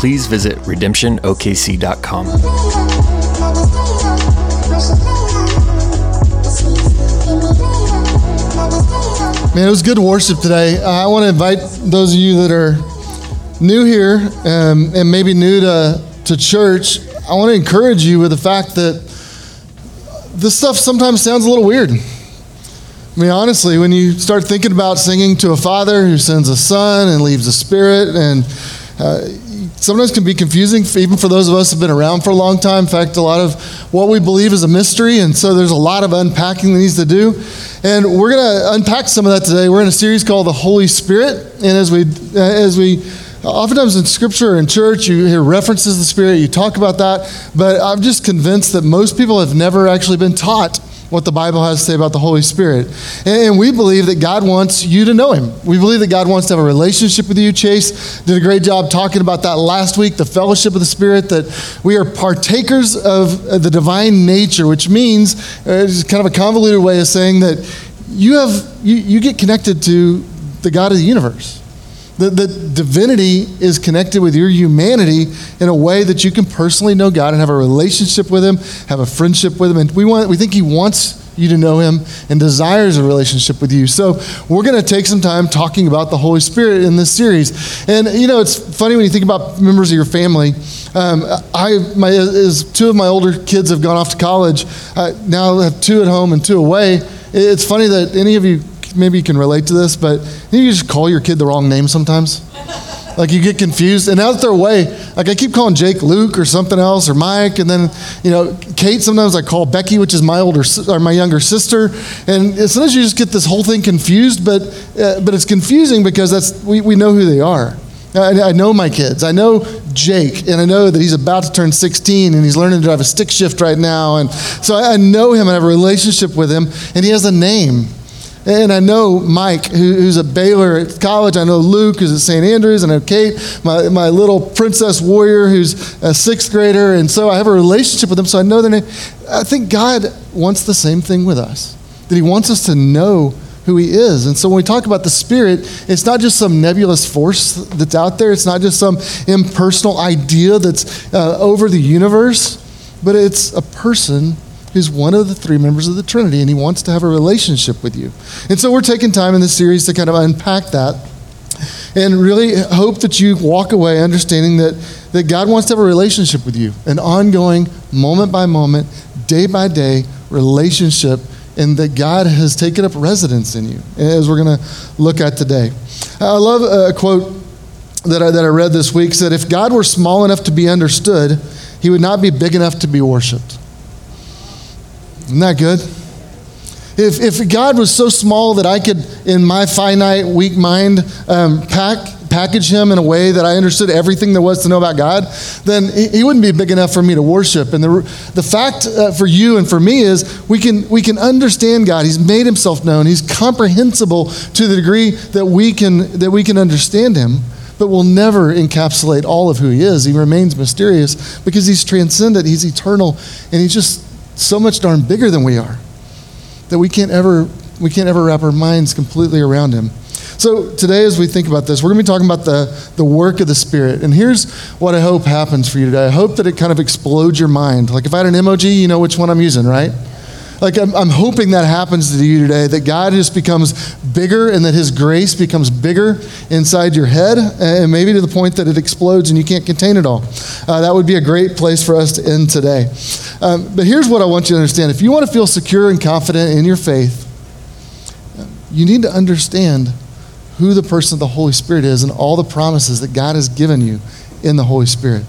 please visit redemptionokc.com. Man, it was good worship today. I want to invite those of you that are new here um, and maybe new to, to church. I want to encourage you with the fact that this stuff sometimes sounds a little weird. I mean, honestly, when you start thinking about singing to a father who sends a son and leaves a spirit, and uh, sometimes can be confusing, even for those of us who've been around for a long time. In fact, a lot of what we believe is a mystery, and so there's a lot of unpacking that needs to do. And we're going to unpack some of that today. We're in a series called the Holy Spirit, and as we uh, as we uh, oftentimes in scripture and church you hear references to the spirit you talk about that but i'm just convinced that most people have never actually been taught what the Bible has to say about the Holy Spirit. And we believe that God wants you to know Him. We believe that God wants to have a relationship with you. Chase did a great job talking about that last week, the fellowship of the Spirit, that we are partakers of the divine nature, which means, uh, it's kind of a convoluted way of saying that you have you, you get connected to the God of the universe. The, the divinity is connected with your humanity in a way that you can personally know God and have a relationship with Him, have a friendship with Him. And we, want, we think He wants you to know Him and desires a relationship with you. So we're going to take some time talking about the Holy Spirit in this series. And, you know, it's funny when you think about members of your family. Um, I, my, as two of my older kids have gone off to college, I now have two at home and two away. It's funny that any of you maybe you can relate to this, but you just call your kid the wrong name sometimes. Like you get confused, and out that they're like I keep calling Jake Luke or something else or Mike, and then you know Kate. Sometimes I call Becky, which is my older or my younger sister, and sometimes you just get this whole thing confused. But uh, but it's confusing because that's we, we know who they are. I, I know my kids. I know Jake, and I know that he's about to turn 16 and he's learning to drive a stick shift right now. And so I, I know him and I have a relationship with him, and he has a name. And I know Mike, who's a Baylor at college. I know Luke, who's at St. Andrews. I know Kate, my, my little princess warrior, who's a sixth grader. And so I have a relationship with them, so I know their name. I think God wants the same thing with us, that He wants us to know who He is. And so when we talk about the Spirit, it's not just some nebulous force that's out there, it's not just some impersonal idea that's uh, over the universe, but it's a person who's one of the three members of the Trinity, and he wants to have a relationship with you. And so we're taking time in this series to kind of unpack that and really hope that you walk away understanding that, that God wants to have a relationship with you, an ongoing, moment by moment, day by day relationship, and that God has taken up residence in you, as we're going to look at today. I love a quote that I, that I read this week said, If God were small enough to be understood, he would not be big enough to be worshiped. Isn't that good? If, if God was so small that I could, in my finite, weak mind, um, pack, package him in a way that I understood everything there was to know about God, then he, he wouldn't be big enough for me to worship. And the, the fact uh, for you and for me is we can, we can understand God. He's made himself known. He's comprehensible to the degree that we can, that we can understand him but we'll never encapsulate all of who he is. He remains mysterious because he's transcendent, he's eternal, and he's just so much darn bigger than we are that we can't ever we can't ever wrap our minds completely around him. So today as we think about this, we're going to be talking about the, the work of the Spirit. And here's what I hope happens for you today. I hope that it kind of explodes your mind. Like if I had an emoji, you know which one I'm using, right? Like, I'm, I'm, hoping that happens to you today, that God just becomes bigger and that His grace becomes bigger inside your head, and maybe to the point that it explodes and you can't contain it all. Uh, that would be a great place for us to end today. Um, but here's what I want you to understand if you want to feel secure and confident in your faith, you need to understand who the person of the Holy Spirit is and all the promises that God has given you in the Holy Spirit.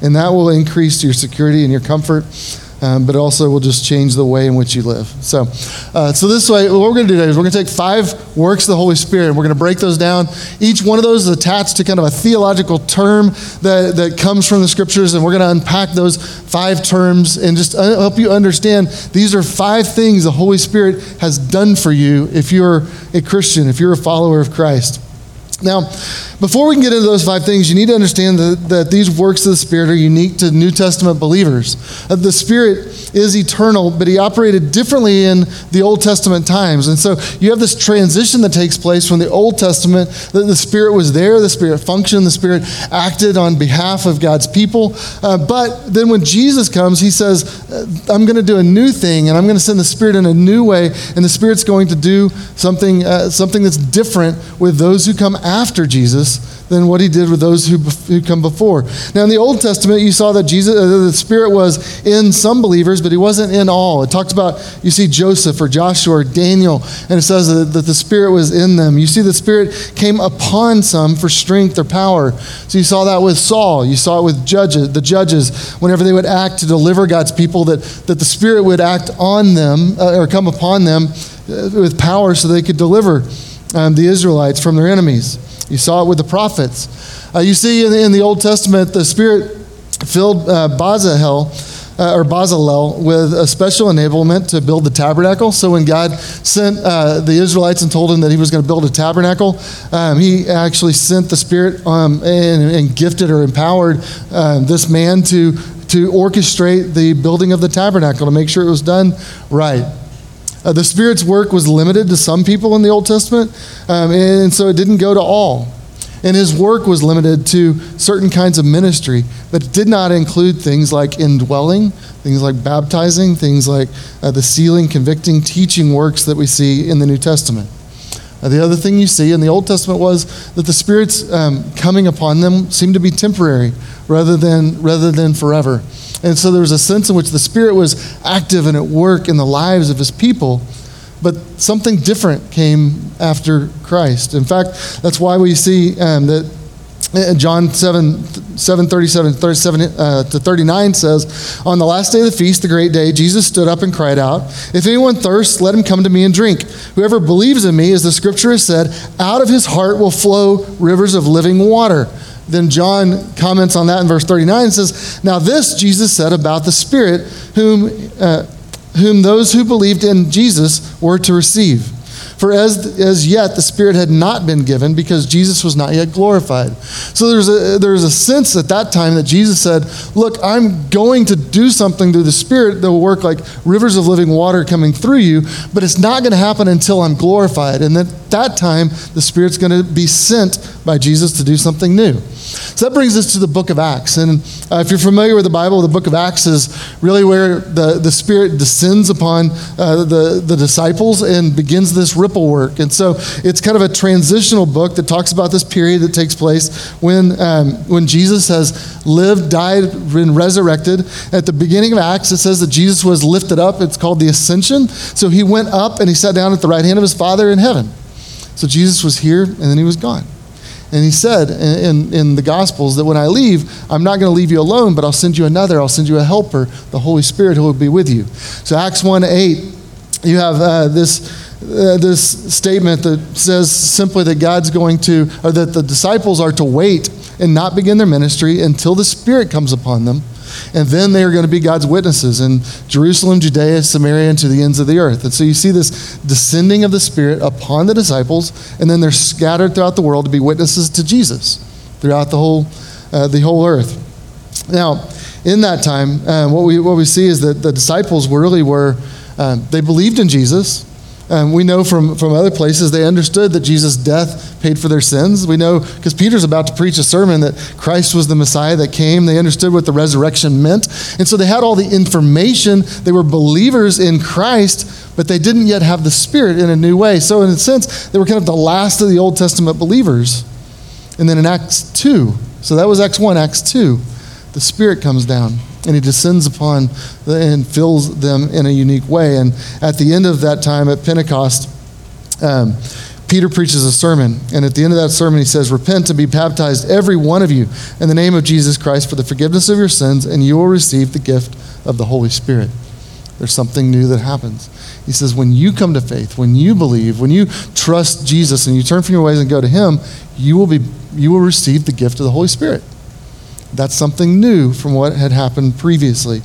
And that will increase your security and your comfort um, but also will just change the way in which you live. So, uh, so this way, what we're going to do today is we're going to take five works of the Holy Spirit and we're going to break those down. Each one of those is attached to kind of a theological term that, that comes from the scriptures, and we're going to unpack those five terms and just uh, help you understand these are five things the Holy Spirit has done for you if you're a Christian, if you're a follower of Christ. Now, before we can get into those five things, you need to understand that, that these works of the Spirit are unique to New Testament believers. Uh, the Spirit is eternal, but He operated differently in the Old Testament times. And so you have this transition that takes place from the Old Testament that the Spirit was there, the Spirit functioned, the Spirit acted on behalf of God's people. Uh, but then when Jesus comes, He says, uh, I'm going to do a new thing, and I'm going to send the Spirit in a new way, and the Spirit's going to do something, uh, something that's different with those who come after Jesus than what he did with those who, who come before. Now, in the Old Testament, you saw that Jesus, uh, the Spirit was in some believers, but he wasn't in all. It talks about, you see Joseph or Joshua or Daniel, and it says that, that the Spirit was in them. You see the Spirit came upon some for strength or power. So you saw that with Saul. You saw it with judges, the judges, whenever they would act to deliver God's people, that, that the Spirit would act on them uh, or come upon them uh, with power so they could deliver um, the Israelites from their enemies. You saw it with the prophets. Uh, you see in the, in the, Old Testament, the Spirit filled uh, Bezalel, uh, or Bezalel with a special enablement to build the tabernacle. So when God sent uh, the Israelites and told him that he was going to build a tabernacle, um, he actually sent the Spirit um, and, and, gifted or empowered um, this man to, to orchestrate the building of the tabernacle to make sure it was done right. Uh, the Spirit's work was limited to some people in the Old Testament, um, and so it didn't go to all. And his work was limited to certain kinds of ministry, but did not include things like indwelling, things like baptizing, things like uh, the sealing, convicting, teaching works that we see in the New Testament. Uh, the other thing you see in the Old Testament was that the Spirit's um, coming upon them seemed to be temporary rather than, rather than forever. And so there was a sense in which the Spirit was active and at work in the lives of his people, but something different came after Christ. In fact, that's why we see um, that uh, John 7, 7 37, 37 uh, to 39 says, On the last day of the feast, the great day, Jesus stood up and cried out, If anyone thirsts, let him come to me and drink. Whoever believes in me, as the scripture has said, out of his heart will flow rivers of living water. Then John comments on that in verse 39 and says, Now this Jesus said about the Spirit, whom, uh, whom those who believed in Jesus were to receive. For as, as yet the Spirit had not been given because Jesus was not yet glorified. So there's a, there's a sense at that time that Jesus said, Look, I'm going to do something through the Spirit that will work like rivers of living water coming through you, but it's not going to happen until I'm glorified. And at that time, the Spirit's going to be sent by Jesus to do something new. So that brings us to the book of Acts. And uh, if you're familiar with the Bible, the book of Acts is really where the, the Spirit descends upon uh, the, the disciples and begins this ripple work. And so it's kind of a transitional book that talks about this period that takes place when, um, when Jesus has lived, died, and resurrected. At the beginning of Acts, it says that Jesus was lifted up. It's called the ascension. So he went up and he sat down at the right hand of his Father in heaven. So Jesus was here and then he was gone. And he said in, in the Gospels that when I leave, I'm not going to leave you alone, but I'll send you another. I'll send you a helper, the Holy Spirit, who will be with you. So, Acts 1 8, you have uh, this. Uh, this statement that says simply that God's going to, or that the disciples are to wait and not begin their ministry until the Spirit comes upon them and then they are going to be God's witnesses in Jerusalem, Judea, Samaria, and to the ends of the earth. And so you see this descending of the Spirit upon the disciples, and then they're scattered throughout the world to be witnesses to Jesus throughout the whole, uh, the whole earth. Now, in that time, uh, what, we, what we see is that the disciples really were, um, they believed in Jesus, um, we know from, from other places they understood that Jesus' death paid for their sins. We know because Peter's about to preach a sermon that Christ was the Messiah that came. They understood what the resurrection meant. And so they had all the information. They were believers in Christ, but they didn't yet have the Spirit in a new way. So, in a sense, they were kind of the last of the Old Testament believers. And then in Acts 2, so that was Acts 1, Acts 2, the Spirit comes down and he descends upon and fills them in a unique way. And at the end of that time at Pentecost, um, Peter preaches a sermon, and at the end of that sermon, he says, Repent and be baptized, every one of you, in the name of Jesus Christ, for the forgiveness of your sins, and you will receive the gift of the Holy Spirit. There's something new that happens. He says, when you come to faith, when you believe, when you trust Jesus and you turn from your ways and go to Him, you will, be, you will receive the gift of the Holy Spirit. That's something new from what had happened previously.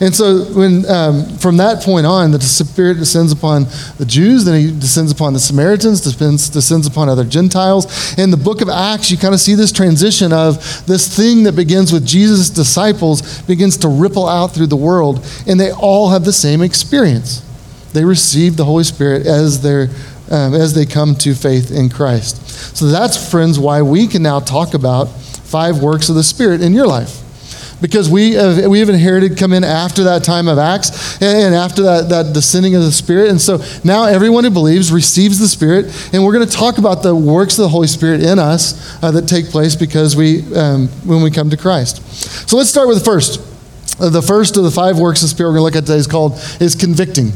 And so, when um, from that point on, the Spirit descends upon the Jews, then He descends upon the Samaritans, descends, descends upon other Gentiles. In the book of Acts, you kind of see this transition of this thing that begins with Jesus' disciples begins to ripple out through the world, and they all have the same experience. They receive the Holy Spirit as their um, as they come to faith in Christ. So that's, friends, why we can now talk about five works of the Spirit in your life. Because we have, we have inherited, come in after that time of Acts and after that, that descending of the Spirit. And so now everyone who believes receives the Spirit. And we're going to talk about the works of the Holy Spirit in us uh, that take place because we, um, when we come to Christ. So let's start with the first. Uh, the first of the five works of the Spirit we're going to look at today is called is convicting.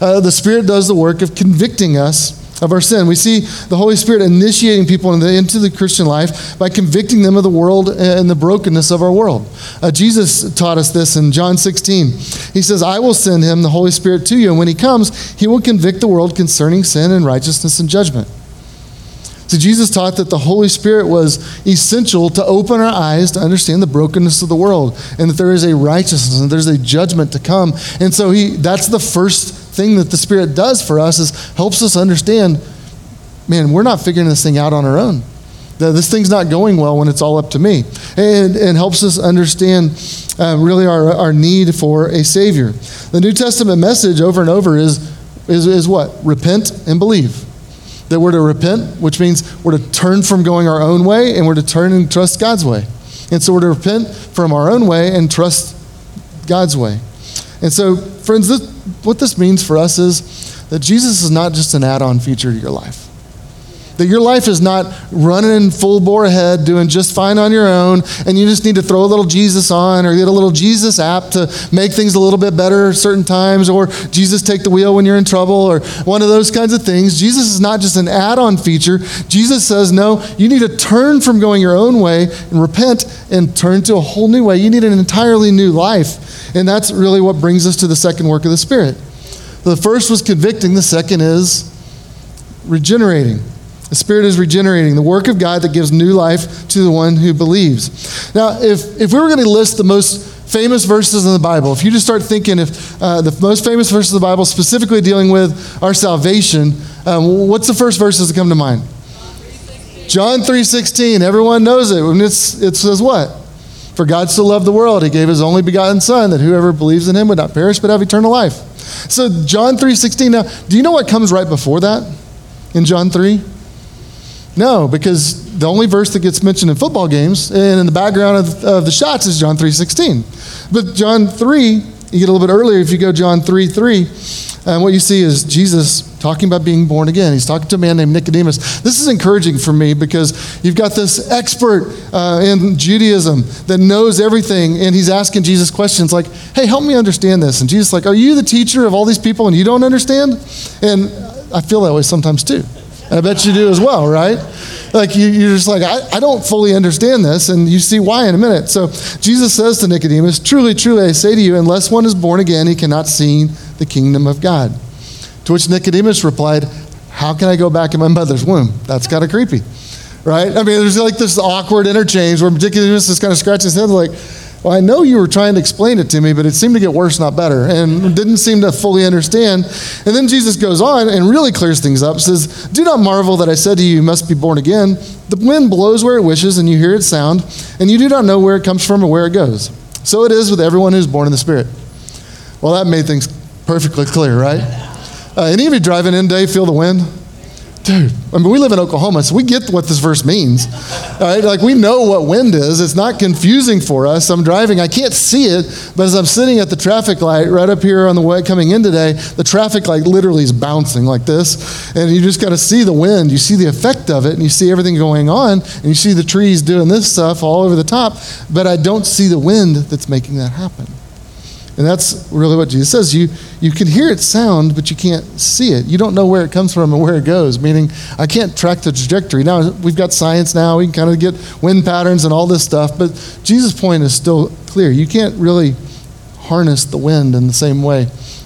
Uh, the Spirit does the work of convicting us of our sin. We see the Holy Spirit initiating people into the, into the, Christian life by convicting them of the world and the brokenness of our world. Uh, Jesus taught us this in John 16. He says, I will send him, the Holy Spirit, to you, and when he comes, he will convict the world concerning sin and righteousness and judgment. So Jesus taught that the Holy Spirit was essential to open our eyes to understand the brokenness of the world and that there is a righteousness and there's a judgment to come. And so he that's the first thing that the Spirit does for us is helps us understand, man, we're not figuring this thing out on our own. This thing's not going well when it's all up to me. And, and helps us understand uh, really our, our need for a Savior. The New Testament message over and over is, is, is what? Repent and believe that we're to repent, which means we're to turn from going our own way and we're to turn and trust God's way. And so we're to repent from our own way and trust God's way. And so, friends, this, what this means for us is that Jesus is not just an add on feature to your life. That your life is not running in full bore ahead, doing just fine on your own, and you just need to throw a little Jesus on or get a little Jesus app to make things a little bit better certain times, or Jesus take the wheel when you're in trouble, or one of those kinds of things. Jesus is not just an add on feature. Jesus says, no, you need to turn from going your own way and repent and turn to a whole new way. You need an entirely new life. And that's really what brings us to the second work of the Spirit. The first was convicting, the second is regenerating. The Spirit is regenerating, the work of God that gives new life to the one who believes. Now, if, if we were going to list the most famous verses in the Bible, if you just start thinking if uh, the most famous verses of the Bible specifically dealing with our salvation, um, what's the first verses that come to mind? John 3.16. Everyone knows it. And it's, it says what? For God so loved the world, he gave his only begotten Son, that whoever believes in him would not perish but have eternal life. So John 3.16. Now, do you know what comes right before that in John 3? No, because the only verse that gets mentioned in football games and in the background of, of the shots is John 3.16. But John 3, you get a little bit earlier if you go John 3, 3, and what you see is Jesus talking about being born again. He's talking to a man named Nicodemus. This is encouraging for me because you've got this expert uh, in Judaism that knows everything, and he's asking Jesus questions like, hey, help me understand this. And Jesus like, are you the teacher of all these people and you don't understand? And I feel that way sometimes too. I bet you do as well, right? Like you, are just like, I, I don't fully understand this, and you see why in a minute. So Jesus says to Nicodemus, Truly, truly, I say to you, unless one is born again, he cannot see the kingdom of God. To which Nicodemus replied, How can I go back in my mother's womb? That's kind of creepy, right? I mean, there's like this awkward interchange where Nicodemus is kind of scratching his head, like, well, I know you were trying to explain it to me, but it seemed to get worse, not better, and didn't seem to fully understand. And then Jesus goes on and really clears things up, says, Do not marvel that I said to you, you must be born again. The wind blows where it wishes, and you hear its sound, and you do not know where it comes from or where it goes. So it is with everyone who's born in the Spirit. Well, that made things perfectly clear, right? Uh, any of you driving in today feel the wind? Dude, I mean, we live in Oklahoma, so we get what this verse means. All right, like we know what wind is. It's not confusing for us. I'm driving, I can't see it, but as I'm sitting at the traffic light right up here on the way coming in today, the traffic light literally is bouncing like this, and you just got to see the wind. You see the effect of it, and you see everything going on, and you see the trees doing this stuff all over the top, but I don't see the wind that's making that happen. And that's really what Jesus says. You, you can hear it sound, but you can't see it. You don't know where it comes from and where it goes, meaning I can't track the trajectory. Now, we've got science now. We can kind of get wind patterns and all this stuff, but Jesus' point is still clear. You can't really harness the wind in the same way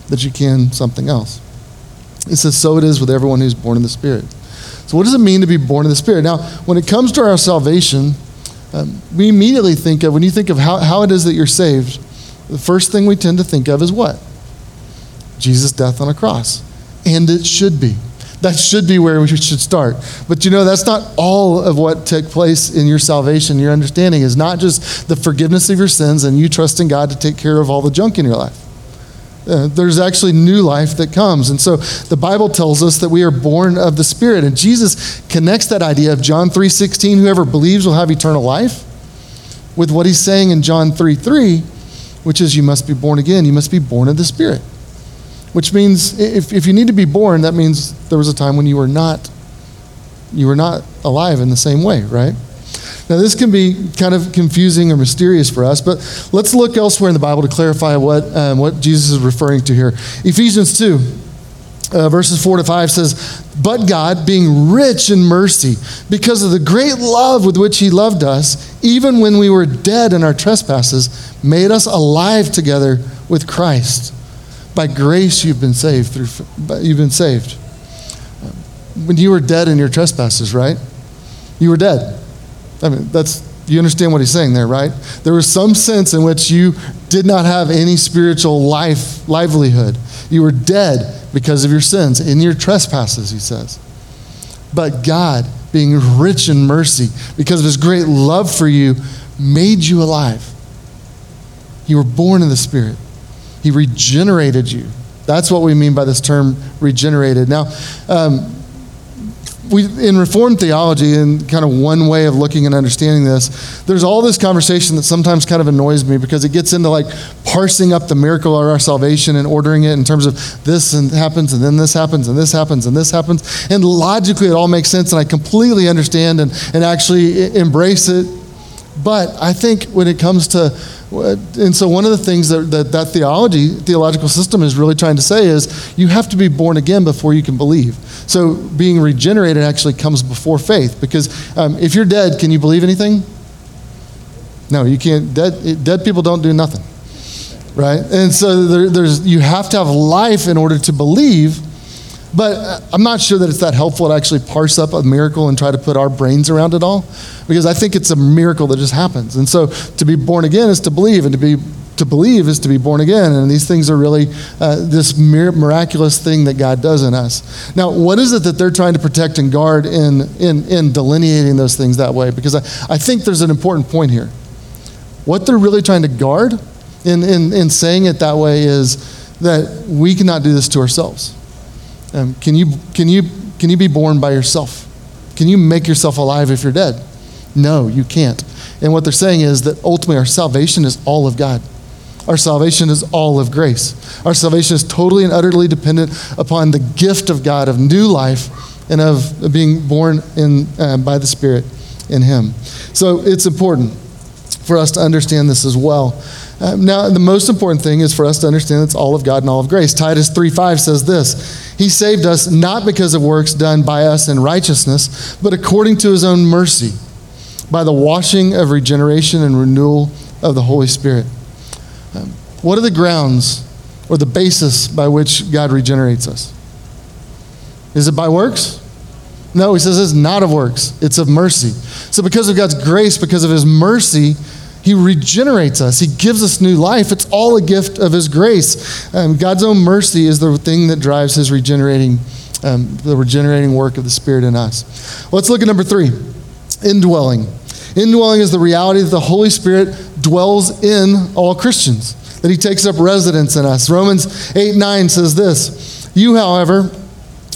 that you can something else. It says, So it is with everyone who's born in the Spirit. So, what does it mean to be born in the Spirit? Now, when it comes to our salvation, um, we immediately think of, when you think of how, how it is that you're saved, the first thing we tend to think of is what? Jesus' death on a cross. And it should be. That should be where we should start. But you know, that's not all of what took place in your salvation. Your understanding is not just the forgiveness of your sins and you trusting God to take care of all the junk in your life. Uh, there's actually new life that comes. And so the Bible tells us that we are born of the Spirit. And Jesus connects that idea of John 3:16, whoever believes will have eternal life, with what he's saying in John 3:3, which is you must be born again. You must be born of the Spirit which means if, if you need to be born, that means there was a time when you were not you were not alive in the same way, right? Now this can be kind of confusing or mysterious for us, but let's look elsewhere in the Bible to clarify what um, what Jesus is referring to here. Ephesians two. Uh, verses 4 to 5 says, But God, being rich in mercy, because of the great love with which He loved us, even when we were dead in our trespasses, made us alive together with Christ. By grace you've been saved through you've been saved. Um, when you were dead in your trespasses, right? You were dead. I mean, that's you understand what he's saying there, right? There was some sense in which you did not have any spiritual life, livelihood. You were dead because of your sins, in your trespasses, he says. But God, being rich in mercy, because of his great love for you, made you alive. You were born in the Spirit. He regenerated you. That's what we mean by this term regenerated. Now, um, we, in Reformed theology, and kind of one way of looking and understanding this, there's all this conversation that sometimes kind of annoys me because it gets into like parsing up the miracle of our salvation and ordering it in terms of this and happens and then this happens and this happens and this happens. And logically, it all makes sense, and I completely understand and, and actually embrace it. But I think when it comes to and so one of the things that, that that theology, theological system is really trying to say is you have to be born again before you can believe. So being regenerated actually comes before faith because um, if you're dead, can you believe anything? No, you can't. Dead, dead people don't do nothing, right? And so there, there's you have to have life in order to believe. But uh, I'm not sure that it's that helpful to actually parse up a miracle and try to put our brains around it all, because I think it's a miracle that just happens. And so to be born again is to believe, and to be to believe is to be born again. And these things are really uh, this miraculous thing that God does in us. Now, what is it that they're trying to protect and guard in, in, in delineating those things that way? Because I, I think there's an important point here. What they're really trying to guard in, in, in saying it that way is that we cannot do this to ourselves. Um, can, you, can, you, can you be born by yourself? Can you make yourself alive if you're dead? No, you can't. And what they're saying is that ultimately our salvation is all of God. Our salvation is all of grace. Our salvation is totally and utterly dependent upon the gift of God of new life and of being born in, uh, by the Spirit in Him. So it's important for us to understand this as well. Um, now, the most important thing is for us to understand it's all of God and all of grace. Titus 3:5 says this He saved us not because of works done by us in righteousness, but according to His own mercy, by the washing of regeneration and renewal of the Holy Spirit. Um, what are the grounds or the basis by which God regenerates us? Is it by works? No, he says it's not of works, it's of mercy. So, because of God's grace, because of his mercy, he regenerates us. He gives us new life. It's all a gift of His grace. Um, God's own mercy is the thing that drives His regenerating, um, the regenerating work of the Spirit in us. Let's look at number three indwelling. Indwelling is the reality that the Holy Spirit dwells in all Christians, that He takes up residence in us. Romans 8 9 says this You, however,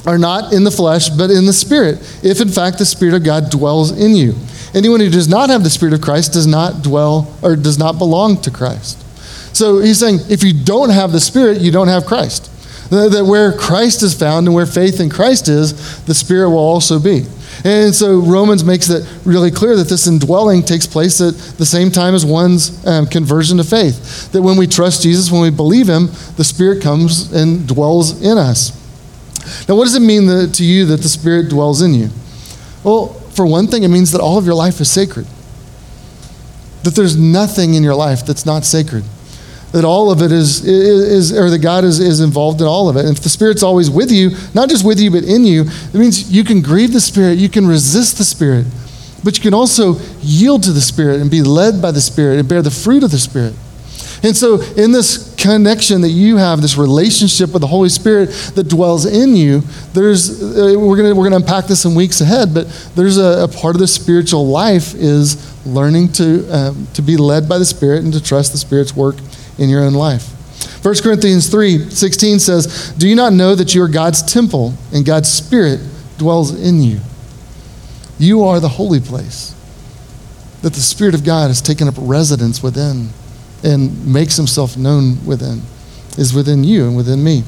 are not in the flesh, but in the Spirit, if in fact the Spirit of God dwells in you. Anyone who does not have the Spirit of Christ does not dwell or does not belong to Christ. So he's saying if you don't have the Spirit, you don't have Christ. That where Christ is found and where faith in Christ is, the Spirit will also be. And so Romans makes it really clear that this indwelling takes place at the same time as one's um, conversion to faith. That when we trust Jesus, when we believe Him, the Spirit comes and dwells in us. Now, what does it mean that, to you that the Spirit dwells in you? Well, for one thing, it means that all of your life is sacred. That there's nothing in your life that's not sacred. that all of it is, is or that God is, is involved in all of it. And if the Spirit's always with you, not just with you, but in you, it means you can grieve the Spirit, you can resist the Spirit, but you can also yield to the Spirit and be led by the Spirit and bear the fruit of the Spirit. And so, in this connection that you have, this relationship with the Holy Spirit that dwells in you, there's uh, we're gonna we're gonna unpack this in weeks ahead. But there's a, a part of the spiritual life is learning to um, to be led by the Spirit and to trust the Spirit's work in your own life. 1 Corinthians 3 16 says, Do you not know that you are God's temple and God's Spirit dwells in you? You are the holy place, that the Spirit of God has taken up residence within and makes himself known within, is within you and within me.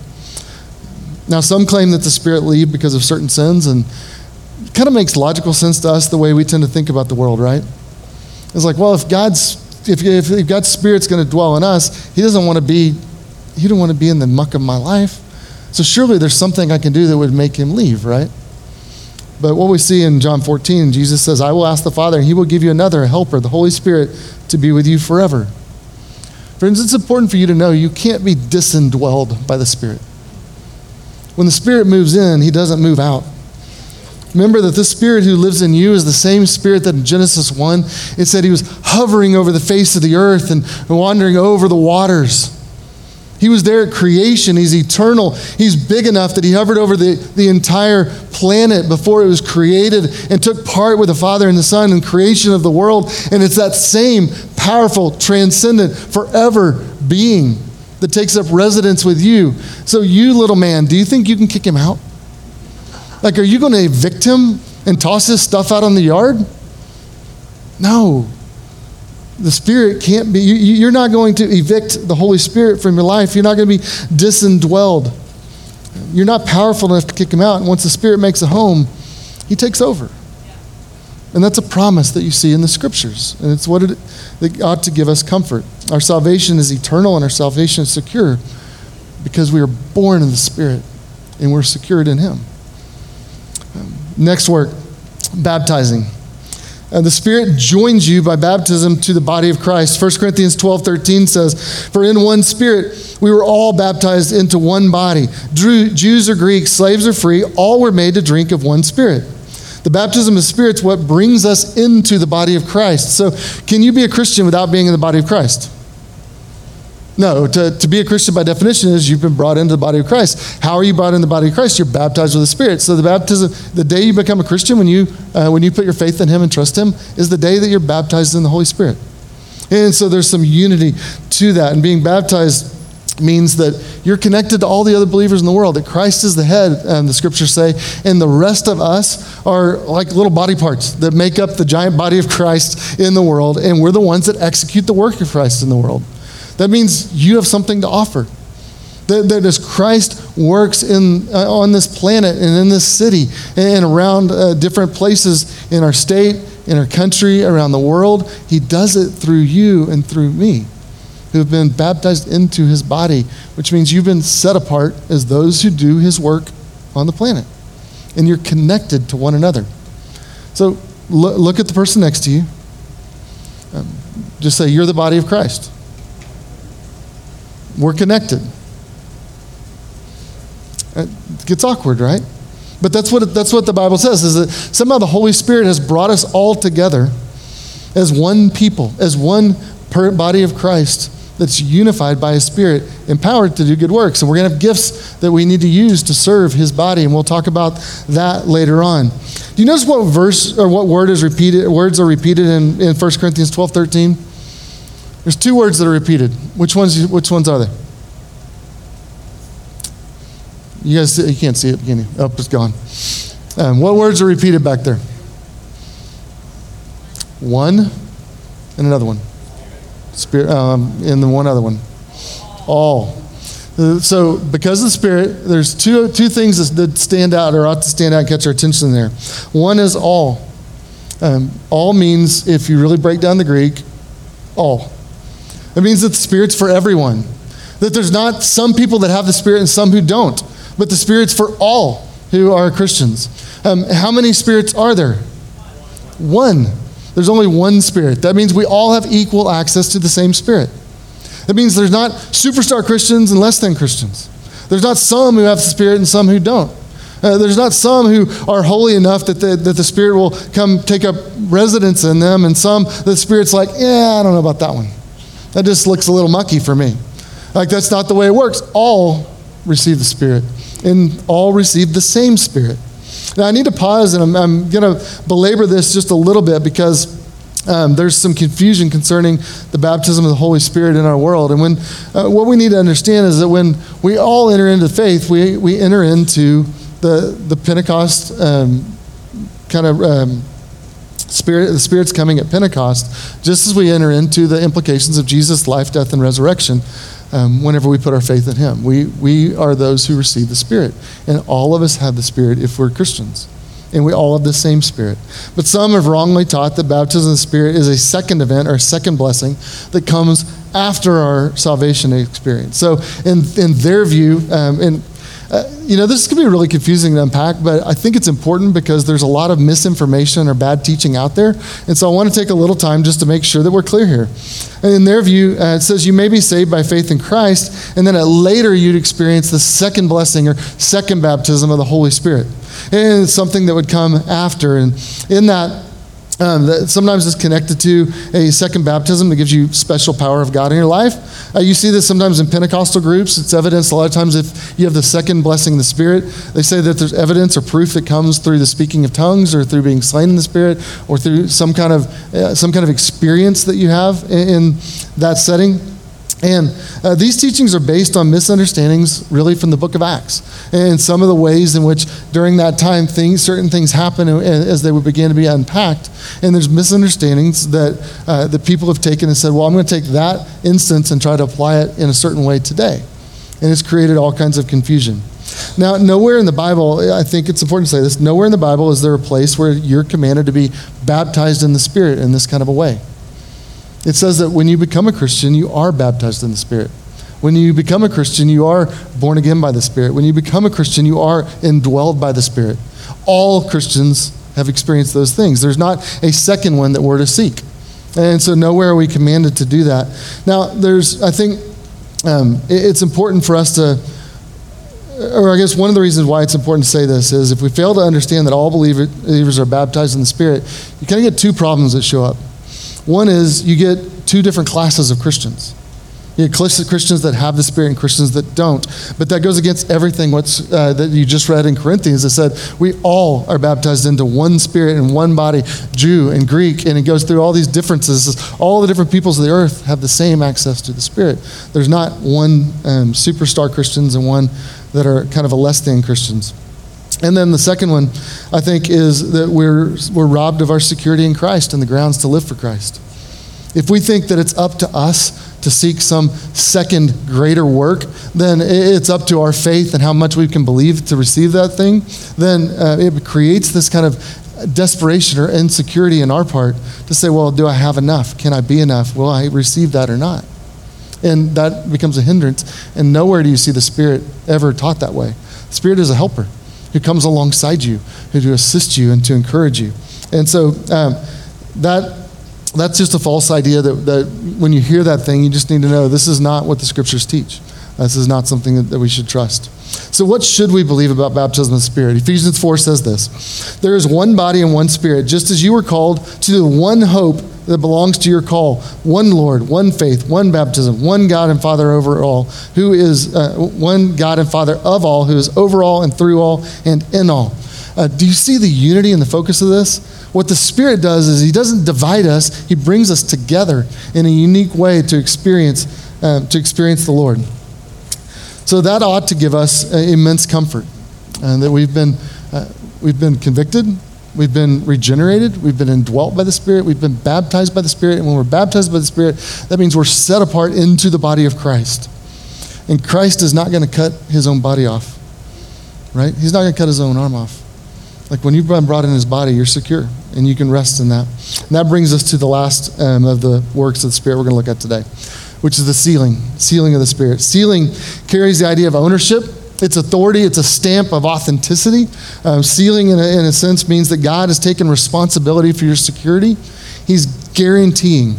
Now, some claim that the Spirit leave because of certain sins, and it kind of makes logical sense to us the way we tend to think about the world, right? It's like, well, if God's if, if God's Spirit's going to dwell in us, He doesn't want to be He don't want to be in the muck of my life. So surely there's something I can do that would make Him leave, right? But what we see in John 14, Jesus says, I will ask the Father, and He will give you another helper, the Holy Spirit, to be with you forever. Friends, it's important for you to know you can't be disindwelled by the Spirit. When the Spirit moves in, He doesn't move out. Remember that this Spirit who lives in you is the same Spirit that in Genesis 1, it said He was hovering over the face of the earth and wandering over the waters. He was there at creation. He's eternal. He's big enough that he hovered over the, the entire planet before it was created and took part with the Father and the Son in creation of the world. And it's that same powerful, transcendent, forever being that takes up residence with you. So, you little man, do you think you can kick him out? Like, are you going to evict him and toss his stuff out on the yard? No the Spirit can't be, you, are not going to evict the Holy Spirit from your life. You're not going to be disindwelled. You're not powerful enough to kick him out. And once the Spirit makes a home, he takes over. And that's a promise that you see in the scriptures. And it's what it, ought to give us comfort. Our salvation is eternal and our salvation is secure because we are born in the Spirit and we're secured in Him. Um, next work baptizing. And the Spirit joins you by baptism to the body of Christ. 1 Corinthians 12 13 says, For in one Spirit we were all baptized into one body. Jews or Greeks, slaves or free, all were made to drink of one Spirit. The baptism of Spirit is what brings us into the body of Christ. So, can you be a Christian without being in the body of Christ? No, to, to be a Christian by definition is you've been brought into the body of Christ. How are you brought into the body of Christ? You're baptized with the Spirit. So the baptism, the day you become a Christian, when you uh, when you put your faith in Him and trust Him, is the day that you're baptized in the Holy Spirit. And so there's some unity to that. And being baptized means that you're connected to all the other believers in the world, that Christ is the head, and the scriptures say, and the rest of us are like little body parts that make up the giant body of Christ in the world, and we're the ones that execute the work of Christ in the world. That means you have something to offer. That, that as Christ works in, uh, on this planet and in this city and around uh, different places in our state, in our country, around the world, He does it through you and through me who have been baptized into His body, which means you've been set apart as those who do His work on the planet. And you're connected to one another. So look, look at the person next to you. Um, just say, You're the body of Christ. We're connected. Uh, it gets awkward, right? But that's what, that's what the Bible says, is that somehow the Holy Spirit has brought us all together as one people, as one body of Christ that's unified by His Spirit, empowered to do good works. And we're going to have gifts that we need to use to serve His body, and we'll talk about that later on. Do you notice what verse or what word is repeated? Words are repeated in, in 1 Corinthians 12 13? There's two words that are repeated. Which ones, which ones are they? You guys, you can't see it, can you? Oh, it's gone. Um, what words are repeated back there? One and another one. Spirit, um, and then one other one. All. Uh, so, because of the Spirit, there's two, two things that stand out or ought to stand out and catch our attention there. One is all. Um, all means, if you really break down the Greek, all. It means that the Spirit's for everyone. That there's not some people that have the Spirit and some who don't, but the Spirit's for all who are Christians. Um, how many spirits are there? One. There's only one Spirit. That means we all have equal access to the same Spirit. That means there's not superstar Christians and less than Christians. There's not some who have the Spirit and some who don't. Uh, there's not some who are holy enough that the, that the Spirit will come take up residence in them, and some the Spirit's like, yeah, I don't know about that one. That just looks a little mucky for me. Like, that's not the way it works. All receive the Spirit, and all receive the same Spirit. Now, I need to pause, and I'm, I'm going to belabor this just a little bit because um, there's some confusion concerning the baptism of the Holy Spirit in our world. And when, uh, what we need to understand is that when we all enter into faith, we, we enter into the, the Pentecost um, kind of um, spirit, the Spirit's coming at Pentecost, just as we enter into the implications of Jesus' life, death, and resurrection. Um, whenever we put our faith in Him, we, we are those who receive the Spirit. And all of us have the Spirit if we're Christians and we all have the same Spirit. But some have wrongly taught that baptism of the Spirit is a second event or a second blessing that comes after our salvation experience. So, in, in their view, um, and uh, you know, this can be really confusing to unpack, but I think it's important because there's a lot of misinformation or bad teaching out there. And so I want to take a little time just to make sure that we're clear here. In their view, uh, it says you may be saved by faith in Christ, and then later you'd experience the second blessing or second baptism of the Holy Spirit. And it's something that would come after. And in that, um, that sometimes it's connected to a second baptism that gives you special power of God in your life. Uh, you see this sometimes in Pentecostal groups. It's evidence a lot of times if you have the second blessing of the Spirit, they say that there's evidence or proof that comes through the speaking of tongues or through being slain in the Spirit or through some kind of, uh, some kind of experience that you have in, in that setting. And uh, these teachings are based on misunderstandings, really, from the book of Acts, and some of the ways in which during that time things, certain things happen as they would begin to be unpacked. And there's misunderstandings that uh, that people have taken and said, "Well, I'm going to take that instance and try to apply it in a certain way today," and it's created all kinds of confusion. Now, nowhere in the Bible, I think it's important to say this. Nowhere in the Bible is there a place where you're commanded to be baptized in the Spirit in this kind of a way. It says that when you become a Christian, you are baptized in the Spirit. When you become a Christian, you are born again by the Spirit. When you become a Christian, you are indwelled by the Spirit. All Christians have experienced those things. There's not a second one that we're to seek. And so, nowhere are we commanded to do that. Now, there's, I think, um, it's important for us to, or I guess one of the reasons why it's important to say this is if we fail to understand that all believers are baptized in the Spirit, you kind of get two problems that show up. One is you get two different classes of Christians. You get Christians that have the Spirit and Christians that don't. But that goes against everything what's, uh, that you just read in Corinthians. It said, we all are baptized into one Spirit and one body, Jew and Greek. And it goes through all these differences. All the different peoples of the earth have the same access to the Spirit. There's not one um, superstar Christians and one that are kind of a less than Christians. And then the second one, I think, is that we're, we're robbed of our security in Christ and the grounds to live for Christ. If we think that it's up to us to seek some second greater work, then it's up to our faith and how much we can believe to receive that thing. Then uh, it creates this kind of desperation or insecurity in our part to say, well, do I have enough? Can I be enough? Will I receive that or not? And that becomes a hindrance. And nowhere do you see the Spirit ever taught that way. The Spirit is a helper who comes alongside you, who to assist you and to encourage you. And so um, that that's just a false idea that, that when you hear that thing, you just need to know this is not what the scriptures teach. This is not something that, that we should trust. So, what should we believe about baptism of the Spirit? Ephesians 4 says this There is one body and one Spirit, just as you were called to the one hope that belongs to your call one Lord, one faith, one baptism, one God and Father over all, who is uh, one God and Father of all, who is over all and through all and in all. Uh, do you see the unity and the focus of this? What the Spirit does is He doesn't divide us, He brings us together in a unique way to experience, uh, to experience the Lord. So that ought to give us uh, immense comfort uh, that we've been, we've been convicted, we've been regenerated, we've been indwelt by the Spirit, we've been baptized by the Spirit, and when we're baptized by the Spirit, that means we're set apart into the body of Christ. And Christ is not going to cut his own body off, right? He's not going to cut his own arm off. Like when you've been brought in his body, you're secure and you can rest in that. And that brings us to the last um, of the works of the Spirit we're going to look at today, which is the sealing, sealing of the Spirit. Sealing carries the idea of ownership. It's authority. It's a stamp of authenticity. Um, sealing, in a, in a sense, means that God has taken responsibility for your security. He's guaranteeing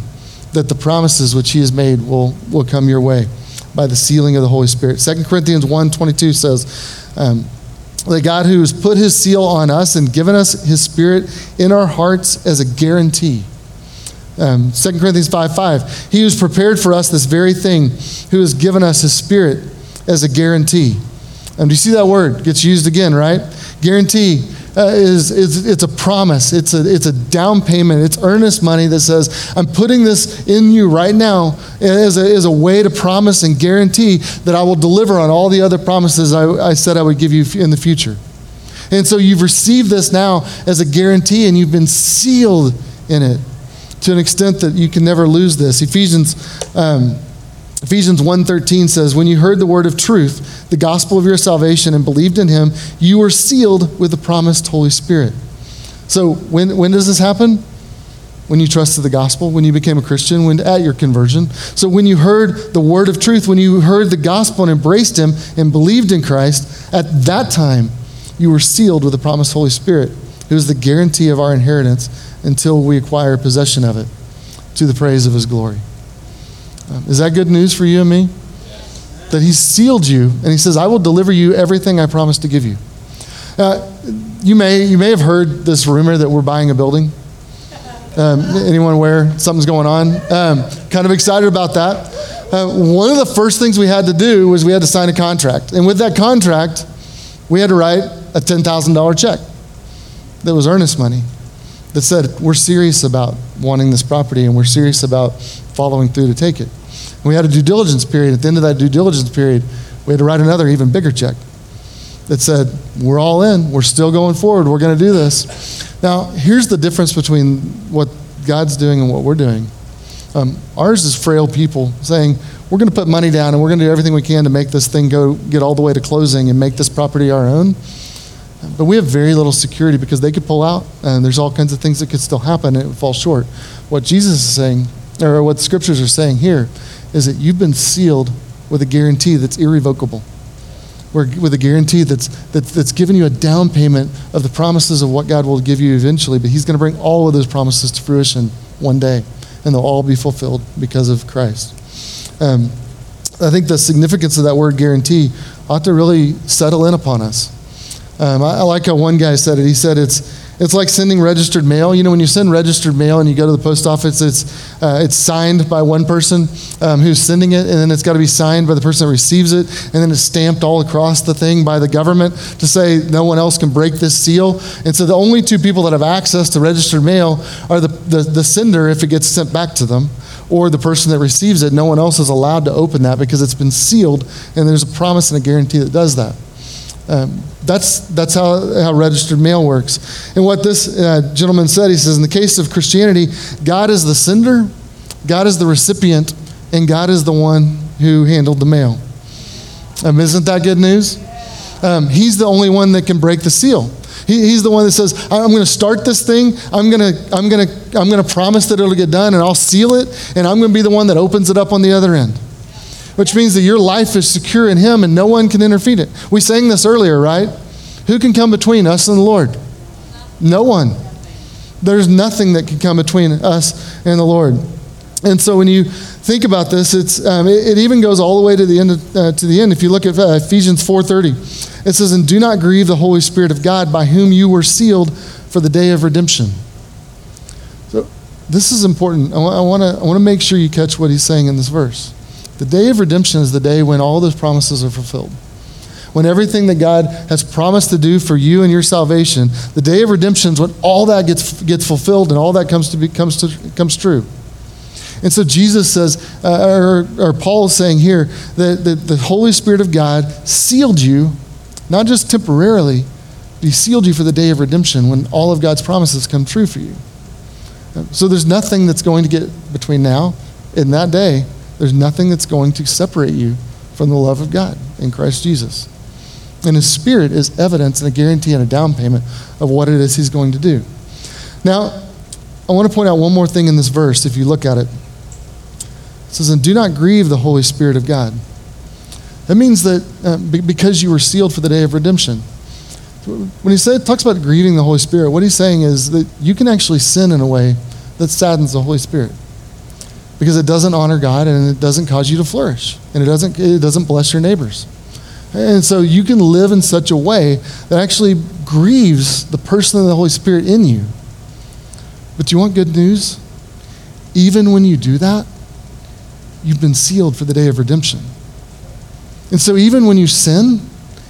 that the promises which he has made will, will come your way by the sealing of the Holy Spirit. 2 Corinthians 1 22 says, um, that God who has put his seal on us and given us his spirit in our hearts as a guarantee. Um, 2 Corinthians 5 5. He who's prepared for us this very thing, who has given us his spirit as a guarantee. Um, do you see that word? Gets used again, right? Guarantee uh, is, is it's a promise. It's a, it's a down payment. It's earnest money that says, I'm putting this in you right now as a, as a way to promise and guarantee that I will deliver on all the other promises I, I said I would give you in the future. And so you've received this now as a guarantee and you've been sealed in it to an extent that you can never lose this. Ephesians um, Ephesians 1:13 says, "When you heard the word of truth, the gospel of your salvation and believed in him, you were sealed with the promised Holy Spirit." So, when when does this happen? When you trusted the gospel, when you became a Christian, when at your conversion. So when you heard the word of truth, when you heard the gospel and embraced him and believed in Christ, at that time you were sealed with the promised Holy Spirit, who is the guarantee of our inheritance until we acquire possession of it to the praise of his glory. Is that good news for you and me? That He's sealed you, and He says, I will deliver you everything I promised to give you. Uh, you, may, you may have heard this rumor that we're buying a building. Um, anyone aware something's going on? Um, kind of excited about that. Uh, one of the first things we had to do was we had to sign a contract. And with that contract, we had to write a $10,000 check that was earnest money that said, We're serious about wanting this property and we're serious about following through to take it. We had a due diligence period. At the end of that due diligence period, we had to write another, even bigger check that said, We're all in. We're still going forward. We're going to do this. Now, here's the difference between what God's doing and what we're doing. Um, ours is frail people saying, We're going to put money down and we're going to do everything we can to make this thing go get all the way to closing and make this property our own. But we have very little security because they could pull out and there's all kinds of things that could still happen and it would fall short. What Jesus is saying, or what scriptures are saying here, is that you've been sealed with a guarantee that's irrevocable. With a guarantee that's, that's, that's given you a down payment of the promises of what God will give you eventually, but He's going to bring all of those promises to fruition one day, and they'll all be fulfilled because of Christ. Um, I think the significance of that word guarantee ought to really settle in upon us. Um, I, I like how one guy said it. He said it's, it's like sending registered mail. You know, when you send registered mail and you go to the post office, it's, uh, it's signed by one person um, who's sending it, and then it's got to be signed by the person that receives it, and then it's stamped all across the thing by the government to say no one else can break this seal. And so the only two people that have access to registered mail are the, the, the sender if it gets sent back to them, or the person that receives it. No one else is allowed to open that because it's been sealed, and there's a promise and a guarantee that does that. Um, that's, that's how, how registered mail works. And what this uh, gentleman said, he says, in the case of Christianity, God is the sender, God is the recipient, and God is the one who handled the mail. Um, isn't that good news? Um, he's the only one that can break the seal. He, he's the one that says, "I'm going to start this thing. I'm going to, I'm going to, I'm going to promise that it'll get done, and I'll seal it, and I'm going to be the one that opens it up on the other end." Which means that your life is secure in Him and no one can interfere it. We sang this earlier, right? Who can come between us and the Lord? No one. There's nothing that can come between us and the Lord. And so when you think about this, it's, um, it, it, even goes all the way to the end. Of, uh, to the end. If you look at uh, Ephesians 4:30, it says, "And do not grieve the Holy Spirit of God, by whom you were sealed for the day of redemption." So this is important. I to I want to make sure you catch what he's saying in this verse. The day of redemption is the day when all those promises are fulfilled. When everything that God has promised to do for you and your salvation, the day of redemption is when all that gets, gets fulfilled and all that comes, to be, comes, to, comes true. And so Jesus says, uh, or, or, Paul is saying here, that, that the Holy Spirit of God sealed you, not just temporarily, but He sealed you for the day of redemption when all of God's promises come true for you. So there's nothing that's going to get between now and that day there's nothing that's going to separate you from the love of God in Christ Jesus. And His Spirit is evidence and a guarantee and a down payment of what it is He's going to do. Now, I want to point out one more thing in this verse if you look at it. It says, And do not grieve the Holy Spirit of God. That means that uh, because you were sealed for the day of redemption. When he said, talks about grieving the Holy Spirit, what he's saying is that you can actually sin in a way that saddens the Holy Spirit. Because it doesn't honor God and it doesn't cause you to flourish and it doesn't, it doesn't bless your neighbors. And so you can live in such a way that actually grieves the person of the Holy Spirit in you. But do you want good news? Even when you do that, you've been sealed for the day of redemption. And so even when you sin,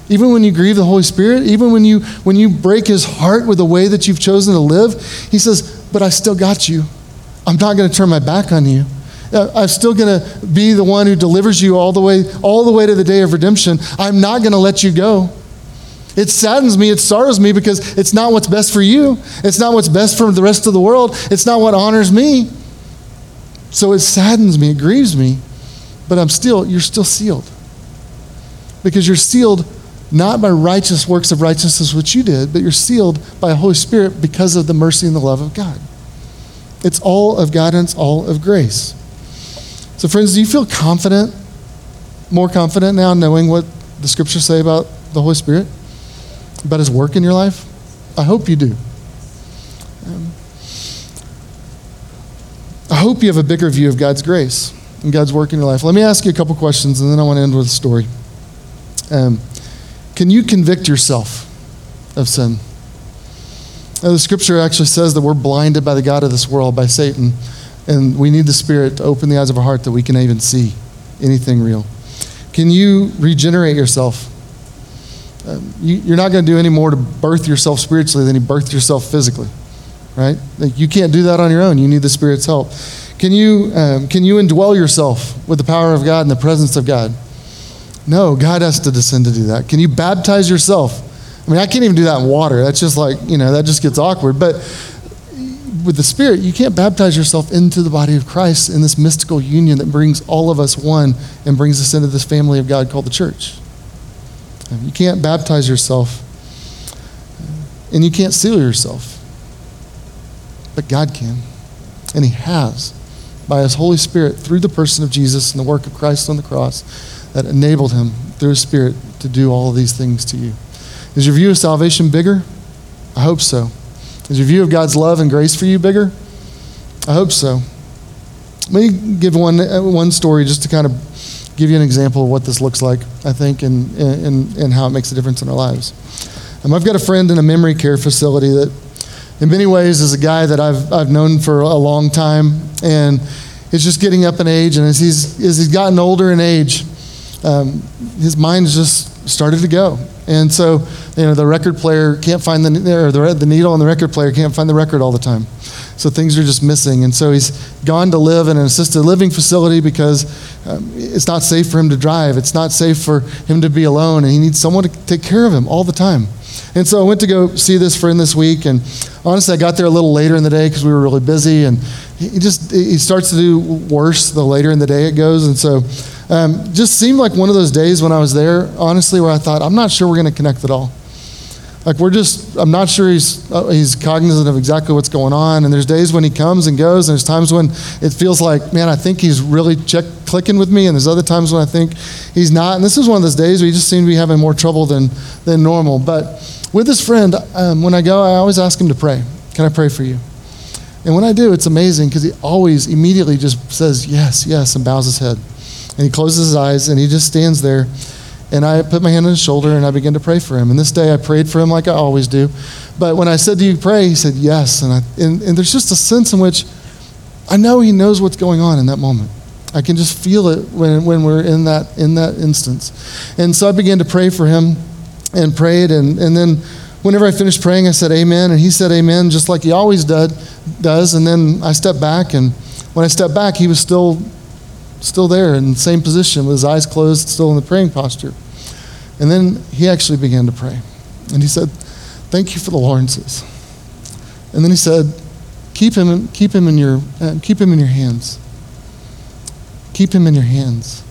even when you grieve the Holy Spirit, even when you when you break his heart with the way that you've chosen to live, he says, "But I still got you. I'm not going to turn my back on you. Uh, I'm still going to be the one who delivers you all the way all the way to the day of redemption. I'm not going to let you go." It saddens me, it sorrows me because it's not what's best for you. It's not what's best for the rest of the world. It's not what honors me. So it saddens me, it grieves me, but I'm still, you're still sealed. Because you're sealed not by righteous works of righteousness, which you did, but you're sealed by the Holy Spirit because of the mercy and the love of God. It's all of God and it's all of grace. So, friends, do you feel confident, more confident now, knowing what the scriptures say about the Holy Spirit, about His work in your life? I hope you do. Um, I hope you have a bigger view of God's grace and God's work in your life. Let me ask you a couple questions, and then I want to end with a story. Um, can you convict yourself of sin? Now, the scripture actually says that we're blinded by the God of this world, by Satan, and we need the Spirit to open the eyes of our heart that we can even see anything real. Can you regenerate yourself? Um, you, are not going to do any more to birth yourself spiritually than you birth yourself physically right? Like you can't do that on your own. You need the Spirit's help. Can you, um, can you indwell yourself with the power of God and the presence of God? No, God has to descend to do that. Can you baptize yourself? I mean, I can't even do that in water. That's just like, you know, that just gets awkward. But with the Spirit, you can't baptize yourself into the body of Christ in this mystical union that brings all of us one and brings us into this family of God called the church. Um, you can't baptize yourself, uh, and you can't seal yourself but God can. And He has by His Holy Spirit through the person of Jesus and the work of Christ on the cross that enabled Him through His Spirit to do all of these things to you. Is your view of salvation bigger? I hope so. Is your view of God's love and grace for you bigger? I hope so. Let me give one, uh, one story just to kind of give you an example of what this looks like, I think, and, and, and how it makes a difference in our lives. Um, I've got a friend in a memory care facility that in many ways is a guy that I've, I've known for a long time. And he's just getting up in age. And as he's, as he's gotten older in age, um, his mind just started to go. And so, you know, the record player can't find the, or the, the needle on the record player can't find the record all the time. So things are just missing. And so he's gone to live in an assisted living facility because um, it's not safe for him to drive. It's not safe for him to be alone. And he needs someone to take care of him all the time. And so I went to go see this friend this week, and honestly, I got there a little later in the day because we were really busy, and he just he starts to do worse the later in the day it goes, and so um, just seemed like one of those days when I was there, honestly, where I thought I'm not sure we're going to connect at all. Like we're just, I'm not sure he's uh, he's cognizant of exactly what's going on. And there's days when he comes and goes, and there's times when it feels like, man, I think he's really check clicking with me, and there's other times when I think he's not. And this is one of those days where he just seemed to be having more trouble than than normal. But with this friend, um, when I go, I always ask him to pray. Can I pray for you? And when I do, it's amazing because he always immediately just says yes, yes, and bows his head. And he closes his eyes and he just stands there. And I put my hand on his shoulder and I begin to pray for him. And this day I prayed for him like I always do. But when I said, Do you pray? He said, Yes. And, I, and, and there's just a sense in which I know he knows what's going on in that moment. I can just feel it when, when we're in that, in that instance. And so I began to pray for him and prayed. And, and then whenever I finished praying, I said amen. And he said amen, just like he always did, does. And then I stepped back. And when I stepped back, he was still, still there in the same position with his eyes closed, still in the praying posture. And then he actually began to pray. And he said, Thank you for the Lawrences. And then he said, Keep him, keep him, in, your, uh, keep him in your hands. Keep him in your hands.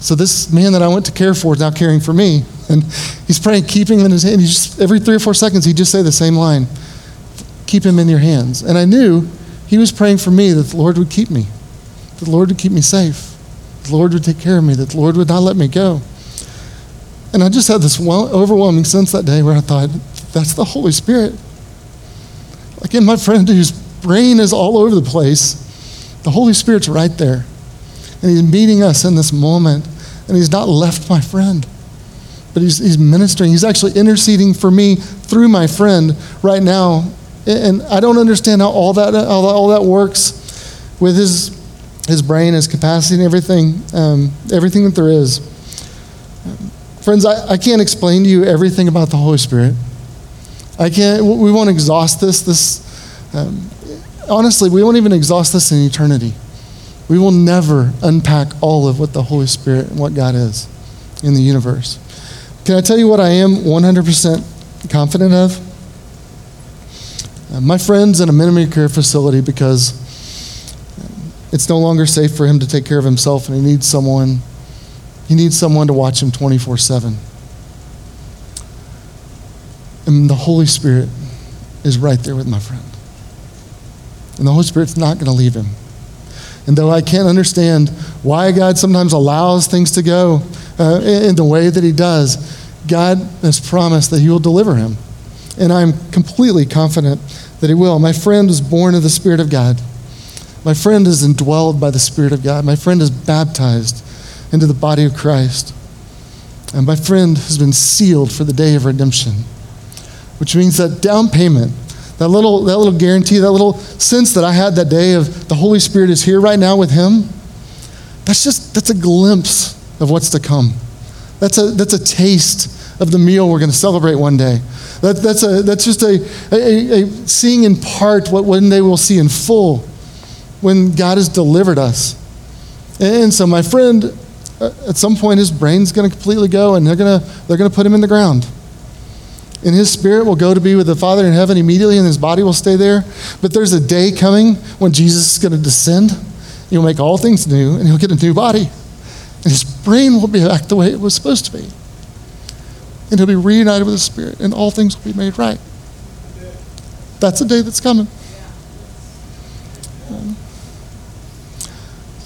So this man that I went to care for is now caring for me. And he's praying, keeping him in his hand. He just, every three or four seconds, he'd just say the same line Keep him in your hands. And I knew he was praying for me that the Lord would keep me, the Lord would keep me safe, the Lord would take care of me, that the Lord would not let me go. And I just had this overwhelming sense that day where I thought, that's the Holy Spirit. Like in my friend whose brain is all over the place, The Holy Spirit's right there. And He's meeting us in this moment. And He's not left my friend, but He's, he's ministering. He's actually interceding for me through my friend right now. And I don't understand how all that, all, all that works with his, his brain, his capacity, and everything, um, everything that there is. Friends, I, I can't explain to you everything about the Holy Spirit. I can't, we won't exhaust this. This, um, honestly, we won't even exhaust this in eternity. We will never unpack all of what the Holy Spirit and what God is in the universe. Can I tell you what I am 100% confident of? Uh, my friend's in a memory care facility because it's no longer safe for him to take care of himself and he needs someone he needs someone to watch him 24/7. And the Holy Spirit is right there with my friend. And the Holy Spirit's not going to leave him. And though I can't understand why God sometimes allows things to go uh, in the way that He does, God has promised that He will deliver him. And I'm completely confident that He will. My friend was born of the Spirit of God. My friend is indwelled by the Spirit of God. My friend is baptized into the body of Christ. And my friend has been sealed for the day of redemption, which means that down payment, that little, that little guarantee, that little sense that I had that day of the Holy Spirit is here right now with him, that's just, that's a glimpse of what's to come. That's a, that's a taste of the meal we're going to celebrate one day. That, that's, a, that's just a, a, a seeing in part what one day we'll see in full when God has delivered us. And so my friend, uh, at some point, his brain's going to completely go, and they're going to they're going to put him in the ground. And his spirit will go to be with the Father in heaven immediately, and his body will stay there. But there's a day coming when Jesus is going to descend. He'll make all things new, and he'll get a new body. And his brain will be back the way it was supposed to be. And he'll be reunited with his Spirit, and all things will be made right. That's the day that's coming.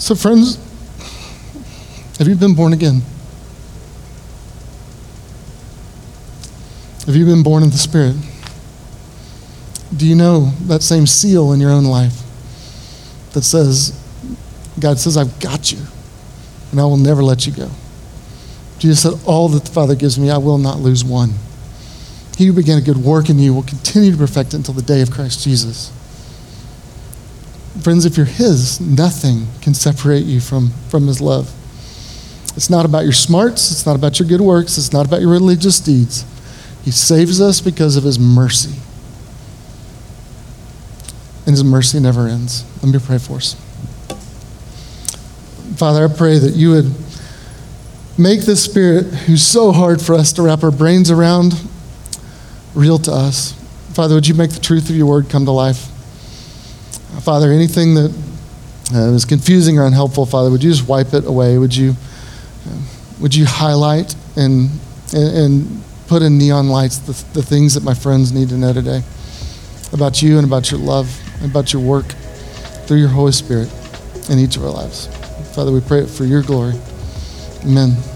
So, friends, have you been born again? Have you been born of the Spirit? Do you know that same seal in your own life that says, God says, I've got you and I will never let you go? Jesus said, All that the Father gives me, I will not lose one. He who began a good work in you will continue to perfect it until the day of Christ Jesus. Friends, if you're His, nothing can separate you from, from His love. It's not about your smarts, it's not about your good works, it's not about your religious deeds. He saves us because of His mercy. And His mercy never ends. Let me pray for us. Father, I pray that you would make this Spirit, who's so hard for us to wrap our brains around, real to us. Father, would you make the truth of your word come to life? Father, anything that uh, is confusing or unhelpful, Father, would you just wipe it away? Would you, uh, would you highlight and, and, and, put in neon lights the, the things that my friends need to know today about you and about your love and about your work through your Holy Spirit in each of our lives? Father, we pray it for your glory. Amen.